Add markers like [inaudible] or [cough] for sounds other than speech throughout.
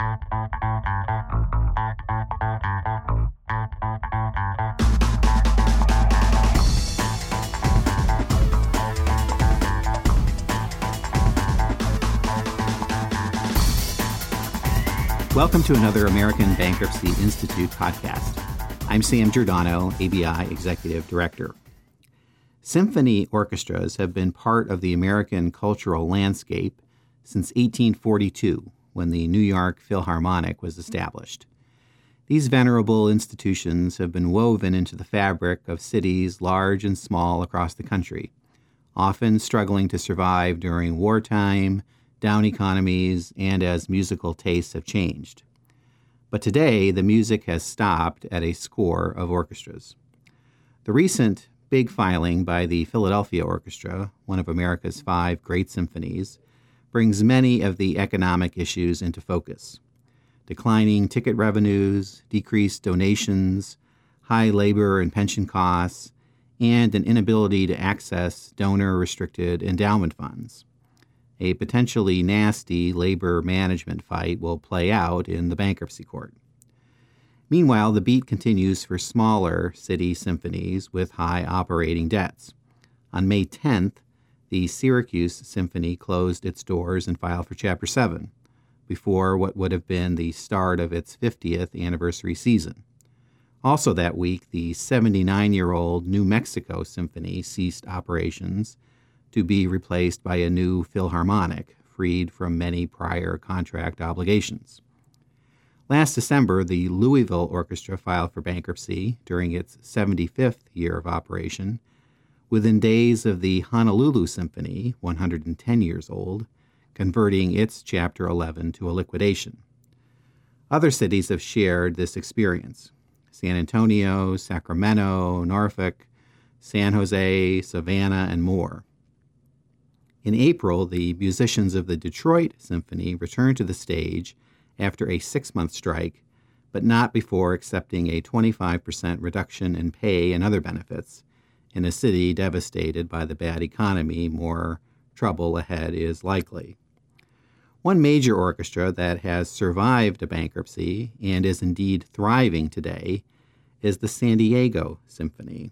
Welcome to another American Bankruptcy Institute podcast. I'm Sam Giordano, ABI Executive Director. Symphony orchestras have been part of the American cultural landscape since 1842, when the New York Philharmonic was mm-hmm. established. These venerable institutions have been woven into the fabric of cities large and small across the country, often struggling to survive during wartime, down economies, and as musical tastes have changed. But today, the music has stopped at a score of orchestras. The recent big filing by the Philadelphia Orchestra, one of America's five great symphonies, brings many of the economic issues into focus. Declining ticket revenues, decreased donations, high labor and pension costs, and an inability to access donor restricted endowment funds a potentially nasty labor management fight will play out in the bankruptcy court. Meanwhile, the beat continues for smaller city symphonies with high operating debts. On May 10th, the Syracuse Symphony closed its doors and filed for Chapter 7 before what would have been the start of its 50th anniversary season. Also that week, the 79 year old New Mexico Symphony ceased operations to be replaced by a new Philharmonic, freed from many prior contract obligations. Last December, the Louisville Orchestra filed for bankruptcy during its 75th year of operation, within days of the Honolulu Symphony, 110 years old, converting its Chapter 11 to a liquidation. Other cities have shared this experience San Antonio, Sacramento, Norfolk, San Jose, Savannah, and more. In April, the musicians of the Detroit Symphony returned to the stage after a six month strike, but not before accepting a 25% reduction in pay and other benefits. In a city devastated by the bad economy, more trouble ahead is likely. One major orchestra that has survived a bankruptcy and is indeed thriving today is the San Diego Symphony.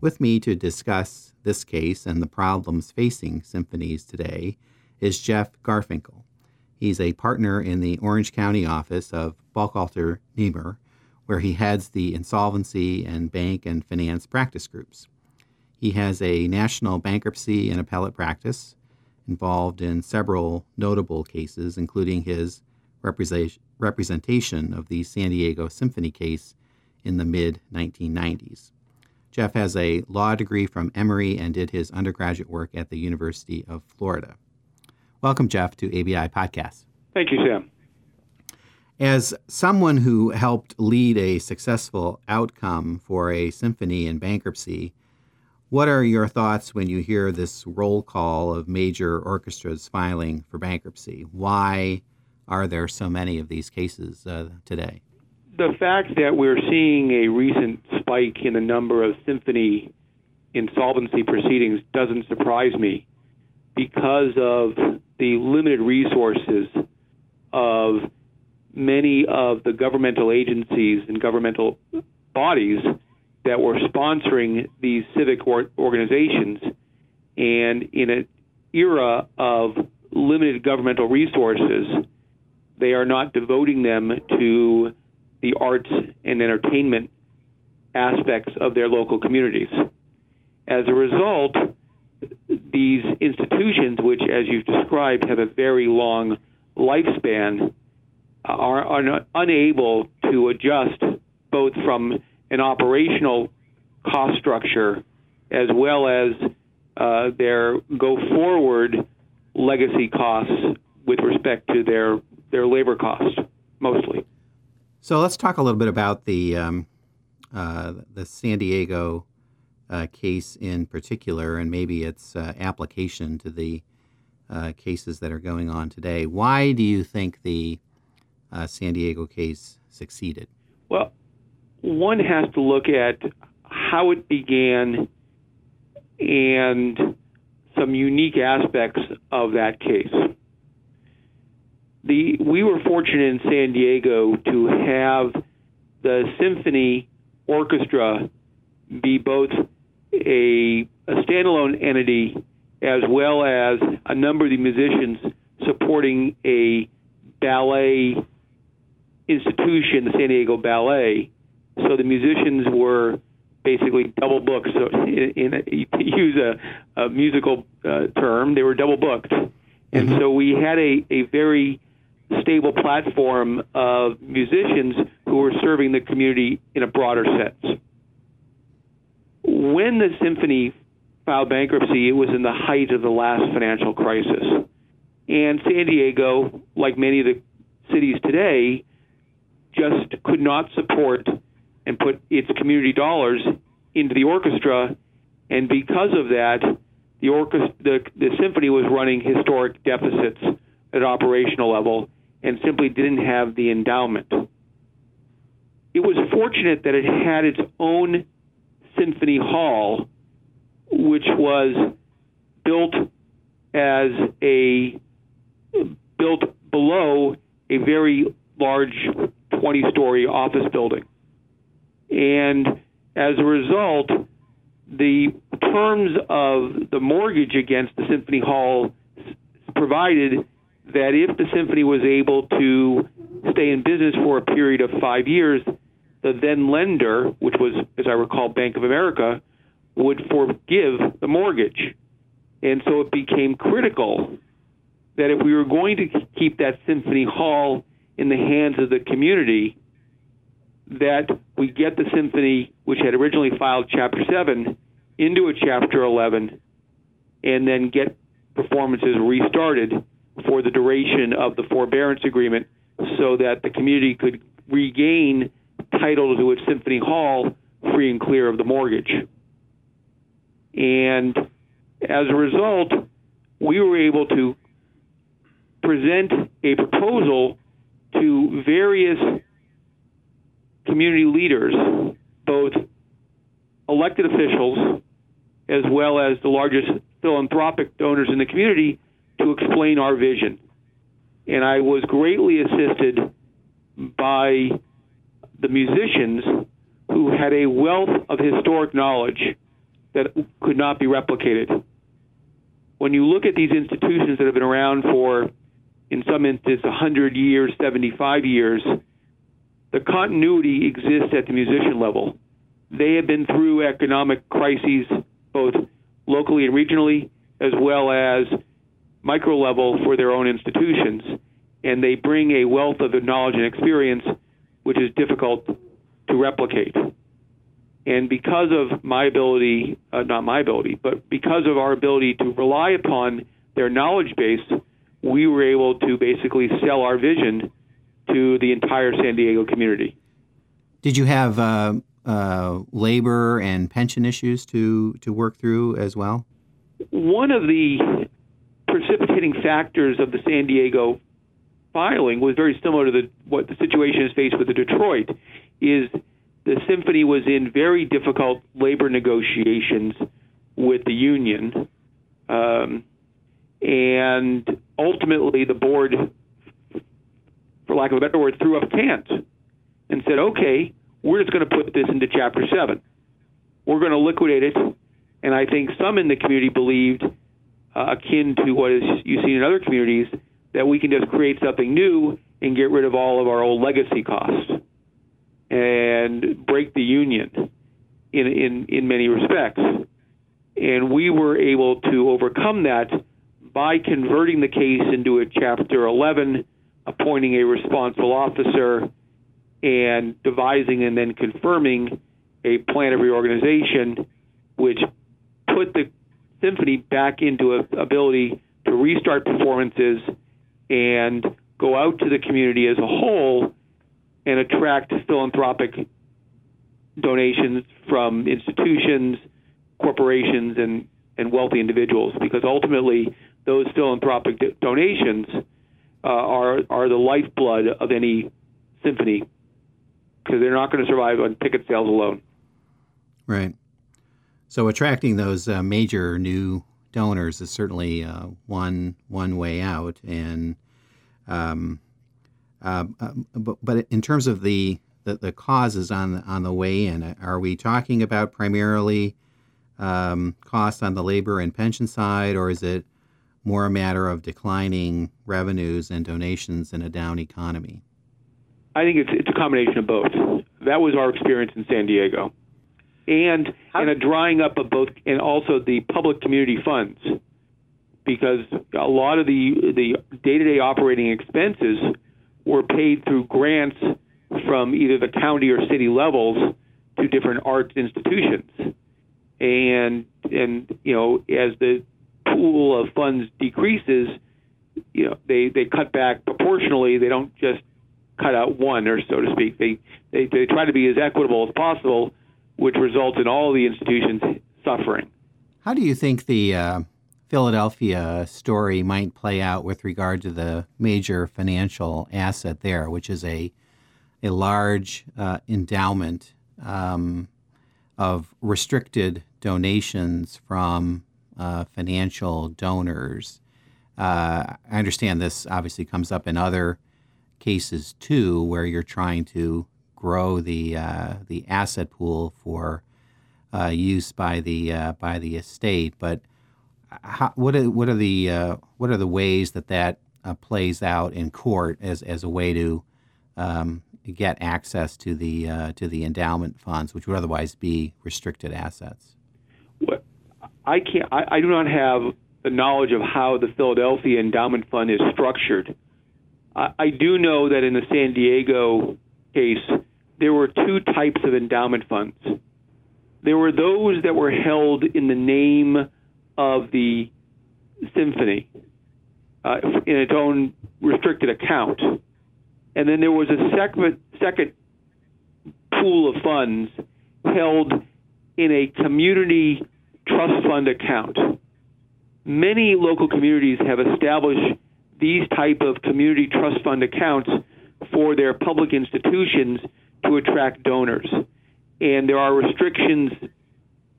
With me to discuss this case and the problems facing symphonies today is Jeff Garfinkel. He's a partner in the Orange County office of Buchalter Nemer, where he heads the insolvency and bank and finance practice groups. He has a national bankruptcy and appellate practice involved in several notable cases, including his representation of the San Diego Symphony case in the mid 1990s. Jeff has a law degree from Emory and did his undergraduate work at the University of Florida. Welcome, Jeff, to ABI Podcast. Thank you, Sam. As someone who helped lead a successful outcome for a symphony in bankruptcy, what are your thoughts when you hear this roll call of major orchestras filing for bankruptcy? Why are there so many of these cases uh, today? the fact that we're seeing a recent spike in the number of symphony insolvency proceedings doesn't surprise me because of the limited resources of many of the governmental agencies and governmental bodies that were sponsoring these civic or- organizations. And in an era of limited governmental resources, they are not devoting them to the arts and entertainment aspects of their local communities. As a result, these institutions, which, as you've described, have a very long lifespan, are, are unable to adjust both from an operational cost structure as well as uh, their go forward legacy costs with respect to their, their labor costs, mostly. So let's talk a little bit about the um, uh, the San Diego uh, case in particular, and maybe its uh, application to the uh, cases that are going on today. Why do you think the uh, San Diego case succeeded? Well, one has to look at how it began and some unique aspects of that case. the we were fortunate in San Diego to have the symphony orchestra be both a, a standalone entity as well as a number of the musicians supporting a ballet institution, the San Diego Ballet. So the musicians were basically double booked. So, [laughs] in, in a, to use a, a musical uh, term, they were double booked, and mm-hmm. so we had a, a very stable platform of musicians who were serving the community in a broader sense. When the symphony filed bankruptcy, it was in the height of the last financial crisis. And San Diego, like many of the cities today, just could not support and put its community dollars into the orchestra. And because of that, the, orchestra, the, the symphony was running historic deficits at operational level and simply didn't have the endowment. It was fortunate that it had its own symphony hall, which was built as a built below a very large 20 story office building. And as a result, the terms of the mortgage against the Symphony Hall provided that if the symphony was able to stay in business for a period of five years, the then lender, which was, as I recall, Bank of America, would forgive the mortgage. And so it became critical that if we were going to keep that symphony hall in the hands of the community, that we get the symphony, which had originally filed Chapter 7, into a Chapter 11, and then get performances restarted for the duration of the forbearance agreement so that the community could regain title to its symphony hall free and clear of the mortgage. And as a result, we were able to present a proposal to various community leaders, both elected officials as well as the largest philanthropic donors in the community, to explain our vision. And I was greatly assisted by the musicians who had a wealth of historic knowledge that could not be replicated. When you look at these institutions that have been around for, in some instances, 100 years, 75 years, the continuity exists at the musician level. They have been through economic crises, both locally and regionally, as well as micro level for their own institutions. And they bring a wealth of knowledge and experience which is difficult to replicate. And because of my ability, uh, not my ability, but because of our ability to rely upon their knowledge base, we were able to basically sell our vision to the entire San Diego community. Did you have uh, uh, labor and pension issues to, to work through as well? One of the precipitating factors of the San Diego filing was very similar to the, what the situation is faced with the Detroit. Is the symphony was in very difficult labor negotiations with the union, um, and ultimately the board, for lack of a better word, threw up cans and said, "Okay, we're just going to put this into Chapter Seven. We're going to liquidate it." And I think some in the community believed, uh, akin to what is you see in other communities, that we can just create something new and get rid of all of our old legacy costs and break the union in, in, in many respects. And we were able to overcome that by converting the case into a Chapter 11, appointing a responsible officer, and devising and then confirming a plan of reorganization, which put the symphony back into a ability to restart performances and go out to the community as a whole and attract philanthropic donations from institutions, corporations, and, and wealthy individuals. Because ultimately those philanthropic do- donations uh, are, are the lifeblood of any symphony because they're not going to survive on ticket sales alone. Right. So attracting those uh, major new donors is certainly uh, one one way out. And Um, uh, but, but in terms of the, the, the causes on on the way in, are we talking about primarily um, costs on the labor and pension side, or is it more a matter of declining revenues and donations in a down economy? I think it's it's a combination of both. That was our experience in San Diego, and and a drying up of both, and also the public community funds, because a lot of the the day to day operating expenses were paid through grants from either the county or city levels to different arts institutions, and and you know as the pool of funds decreases, you know they they cut back proportionally. They don't just cut out one, or so to speak. They, they, they try to be as equitable as possible, which results in all the institutions suffering. How do you think the uh, Philadelphia story might play out with regard to the major financial asset there, which is a a large uh, endowment um, of restricted donations from uh, financial donors? Uh, I understand this obviously comes up in other cases too, where you're trying to grow the uh, the asset pool for uh, use by the uh, by the estate. But how, what are what are the uh, what are the ways that that plays out in court as as a way to um, get access to the uh, to the endowment funds, which would otherwise be restricted assets? What I can't. I, I do not have the knowledge of how the Philadelphia endowment fund is structured. I, do know that in the San Diego case, there were two types of endowment funds. There were those that were held in the name of the symphony uh, in its own restricted account. And then there was a second, second pool of funds held in a community trust fund account. Many local communities have established these type of community trust fund accounts for their public institutions to attract donors. And there are restrictions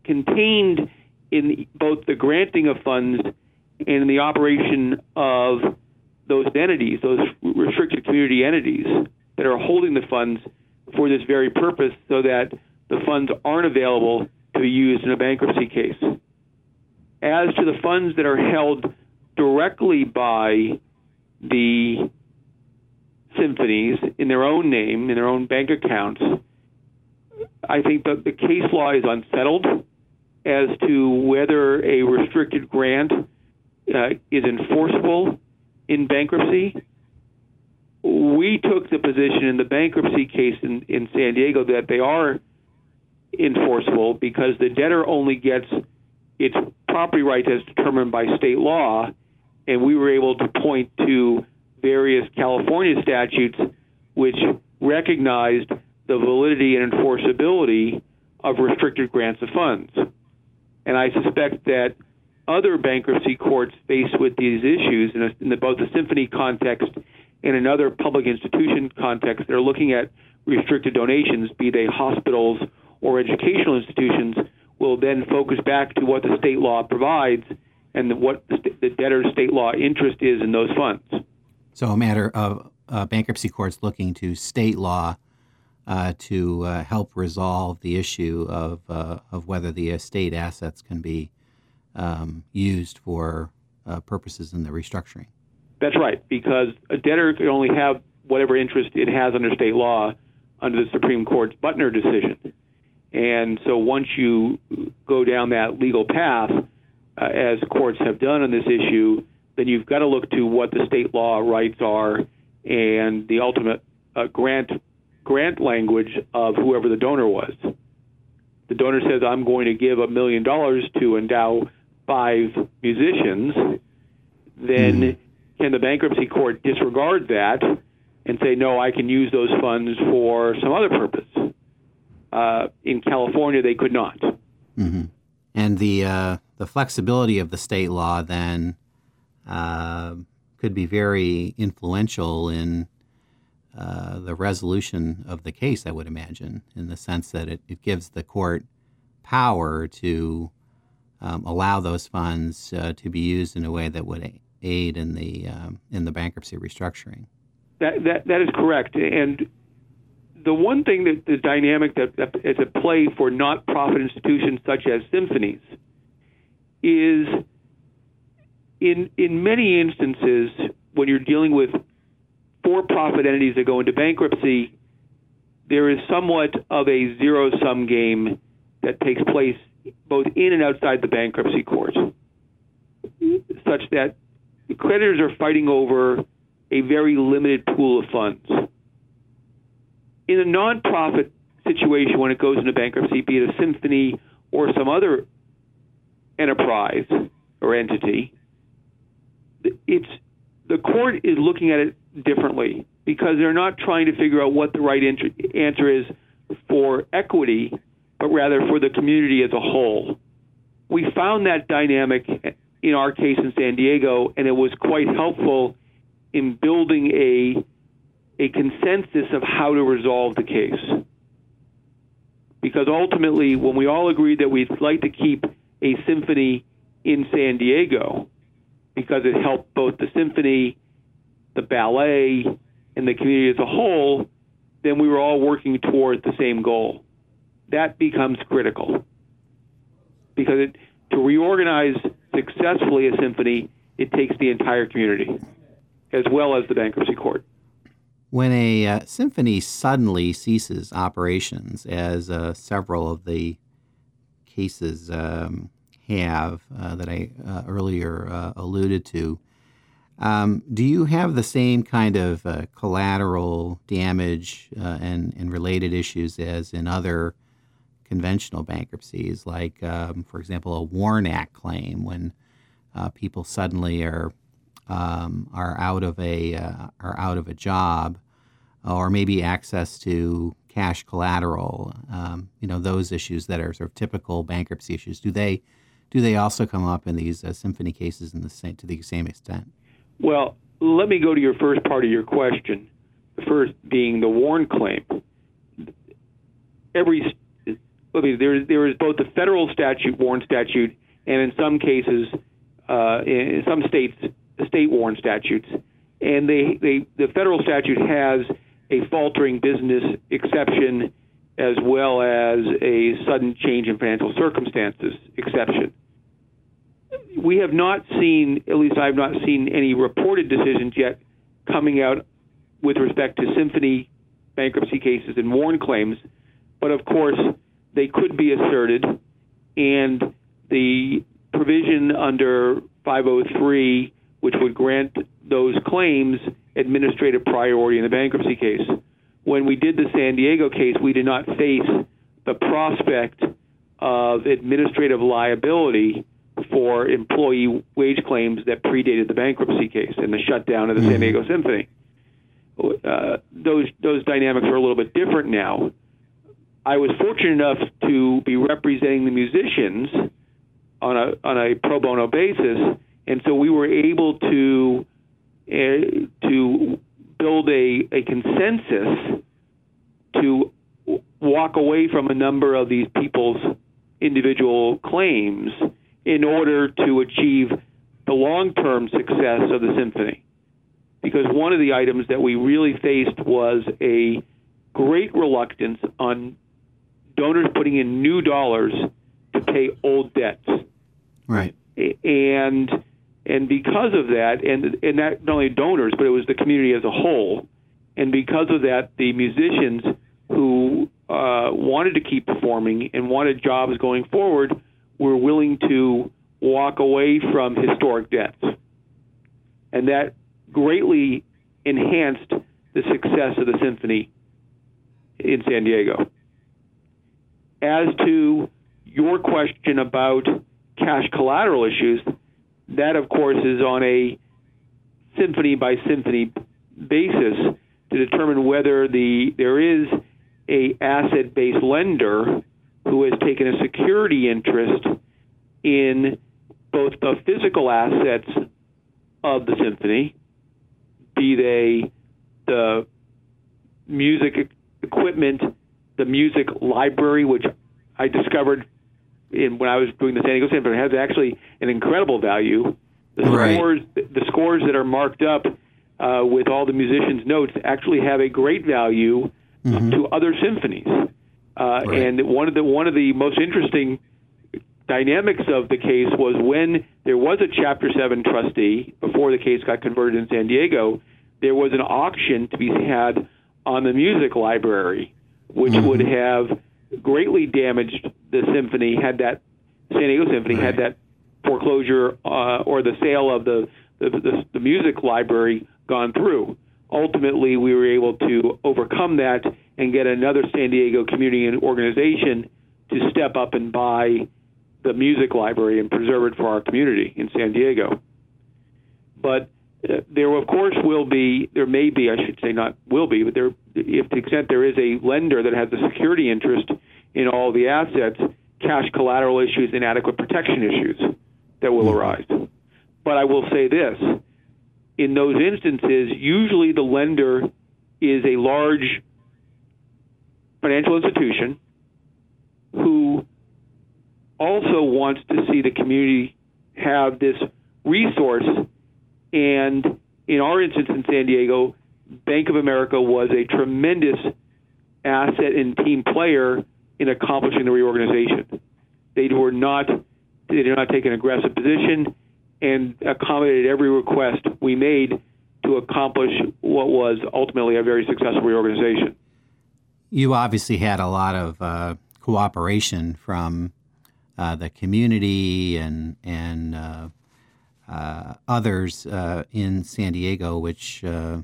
contained in both the granting of funds and the operation of those entities, those restricted community entities that are holding the funds for this very purpose so that the funds aren't available to be used in a bankruptcy case. As to the funds that are held directly by the symphonies in their own name, in their own bank accounts, I think that the case law is unsettled as to whether a restricted grant uh, is enforceable in bankruptcy. We took the position in the bankruptcy case in, in San Diego that they are enforceable because the debtor only gets its property rights as determined by state law and we were able to point to various California statutes which recognized the validity and enforceability of restricted grants of funds. And I suspect that other bankruptcy courts faced with these issues in, a, in the, both the symphony context and another public institution context, they're looking at restricted donations, be they hospitals or educational institutions, will then focus back to what the state law provides and what the debtor's state law interest is in those funds. So, a matter of uh, bankruptcy courts looking to state law uh, to uh, help resolve the issue of, uh, of whether the estate assets can be um, used for uh, purposes in the restructuring. That's right, because a debtor can only have whatever interest it has under state law under the Supreme Court's Butner decision. And so once you go down that legal path, uh, as courts have done on this issue, then you've got to look to what the state law rights are and the ultimate uh, grant grant language of whoever the donor was. The donor says, "I'm going to give a million dollars to endow five musicians." Then mm-hmm. can the bankruptcy court disregard that and say, "No, I can use those funds for some other purpose"? Uh, in California, they could not. Mm-hmm. And the uh, the flexibility of the state law then uh, could be very influential in uh, the resolution of the case, I would imagine, in the sense that it, it gives the court power to um, allow those funds uh, to be used in a way that would aid in the um, in the bankruptcy restructuring. That, that that is correct. And the one thing that the dynamic that, that is at play for not-profit institutions such as symphonies is in in many instances when you're dealing with for-profit entities that go into bankruptcy, there is somewhat of a zero-sum game that takes place both in and outside the bankruptcy court, such that creditors are fighting over a very limited pool of funds. In a nonprofit situation, when it goes into bankruptcy, be it a symphony or some other enterprise or entity, it's the court is looking at it differently because they're not trying to figure out what the right answer is for equity, but rather for the community as a whole. We found that dynamic in our case in San Diego, and it was quite helpful in building a a consensus of how to resolve the case. Because ultimately, when we all agreed that we'd like to keep a symphony in San Diego, because it helped both the symphony, the ballet, and the community as a whole, then we were all working toward the same goal. That becomes critical. Because it, to reorganize successfully a symphony, it takes the entire community as well as the bankruptcy court. When a uh, symphony suddenly ceases operations, as uh, several of the cases um, have uh, that I uh, earlier uh, alluded to, um, do you have the same kind of uh, collateral damage and, and related issues as in other conventional bankruptcies, like, um, for example, a WARN Act claim when people suddenly are um, are out of a uh, are out of a job, or maybe access to cash collateral. Um, you know those issues that are sort of typical bankruptcy issues. Do they do they also come up in these uh, symphony cases in the same, to the same extent? Well, let me go to your first part of your question. The first being the WARN claim. Every there there is both the federal statute, WARN statute, and in some cases, uh, in some states, the state WARN statutes, and they, they the federal statute has a faltering business exception as well as a sudden change in financial circumstances exception. We have not seen, at least I have not seen any reported decisions yet coming out with respect to symphony bankruptcy cases and WARN claims, but of course they could be asserted, and the provision under 503 which would grant those claims administrative priority in the bankruptcy case. When we did the San Diego case, we did not face the prospect of administrative liability for employee wage claims that predated the bankruptcy case and the shutdown of the mm-hmm. San Diego Symphony. Uh, those those dynamics are a little bit different now. I was fortunate enough to be representing the musicians on a on a pro bono basis and so we were able to uh, to build a, a consensus to walk away from a number of these people's individual claims in order to achieve the long-term success of the symphony. Because one of the items that we really faced was a great reluctance on donors putting in new dollars to pay old debts. Right. And and because of that, and and not only donors, but it was the community as a whole. And because of that, the musicians who uh, wanted to keep performing and wanted jobs going forward were willing to walk away from historic debts. And that greatly enhanced the success of the symphony in San Diego. As to your question about cash collateral issues, that, of course, is on a symphony by symphony basis to determine whether the there is a asset based lender who has taken a security interest in both the physical assets of the symphony, be they the music equipment, the music library, which I discovered in when I was doing the San Diego Symphony has actually an incredible value. The Right. scores, the scores that are marked up uh, with all the musicians' notes actually have a great value to other symphonies. Uh, Right. And one of the one of the most interesting dynamics of the case was when there was a Chapter 7 trustee, before the case got converted in San Diego, there was an auction to be had on the music library, which would have greatly damaged the symphony had that San Diego Symphony had that foreclosure uh, or the sale of the the, the the music library gone through. Ultimately, we were able to overcome that and get another San Diego community and organization to step up and buy the music library and preserve it for our community in San Diego. But uh, there, of course, will be, there may be, I should say, not will be, but there, if to the extent there is a lender that has a security interest in all the assets, cash collateral issues, inadequate protection issues that will hmm. arise. But I will say this in those instances, usually the lender is a large financial institution who also wants to see the community have this resource. And in our instance in San Diego, Bank of America was a tremendous asset and team player in accomplishing the reorganization. They were not they did not take an aggressive position and accommodated every request we made to accomplish what was ultimately a very successful reorganization. You obviously had a lot of uh, cooperation from uh, the community and and uh, uh, others uh, in San Diego, which uh,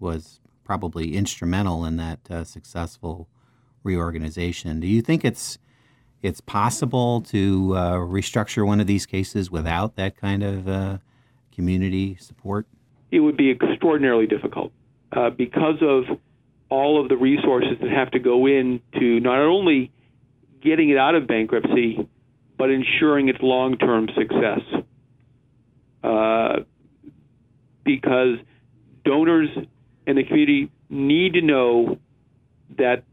was probably instrumental in that uh, successful reorganization. Do you think it's it's possible to uh, restructure one of these cases without that kind of uh, community support? It would be extraordinarily difficult uh, because of all of the resources that have to go into not only getting it out of bankruptcy, but ensuring its long term success. Uh, because donors and the community need to know that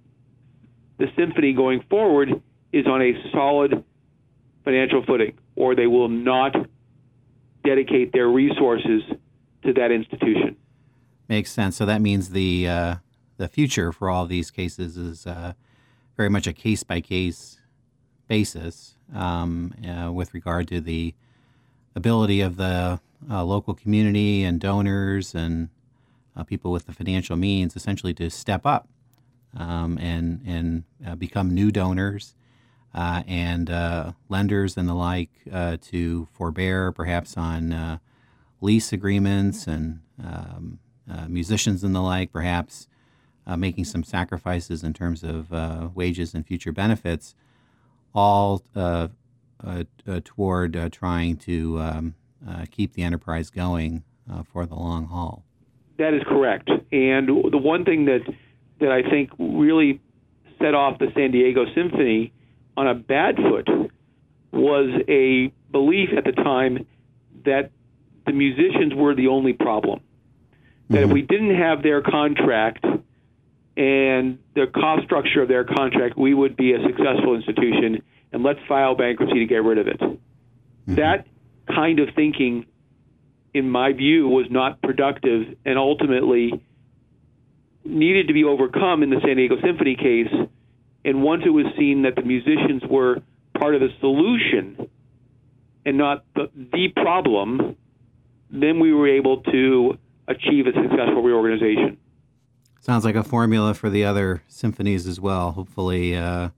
the symphony going forward is on a solid financial footing, or they will not dedicate their resources to that institution. Makes sense. So that means the uh, the future for all these cases is uh, very much a case by case basis um, uh, with regard to the ability of the uh, local community and donors and uh, people with the financial means essentially to step up um, and and uh, become new donors uh, and uh, lenders and the like uh, to forbear perhaps on uh, lease agreements and um, musicians and the like perhaps making some sacrifices in terms of wages and future benefits, all toward trying to um, keep the enterprise going for the long haul. That is correct. And the one thing that that I think really set off the San Diego Symphony on a bad foot was a belief at the time that the musicians were the only problem. That if mm-hmm. we didn't have their contract and the cost structure of their contract, we would be a successful institution and let's file bankruptcy to get rid of it. Mm-hmm. That kind of thinking, in my view, was not productive and ultimately needed to be overcome in the San Diego Symphony case. And once it was seen that the musicians were part of the solution and not the, the problem, then we were able to achieve a successful reorganization. Sounds like a formula for the other symphonies as well. Hopefully, uh,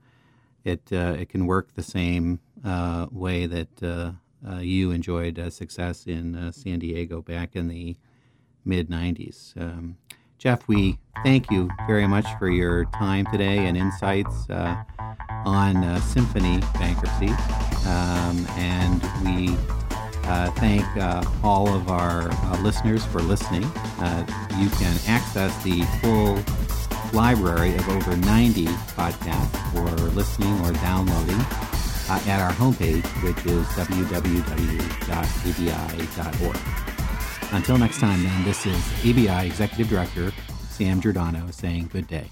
it uh, it can work the same uh, way that uh, you enjoyed uh, success in uh, San Diego back in the mid '90s. Um, Jeff, we thank you very much for your time today and insights uh, on uh, symphony bankruptcy, um, and we uh, thank uh, all of our uh, listeners for listening. Uh, you can access the full library of over 90 podcasts for listening or downloading uh, at our homepage, which is www.abi.org. Until next time, then, this is ABI Executive Director Sam Giordano saying good day.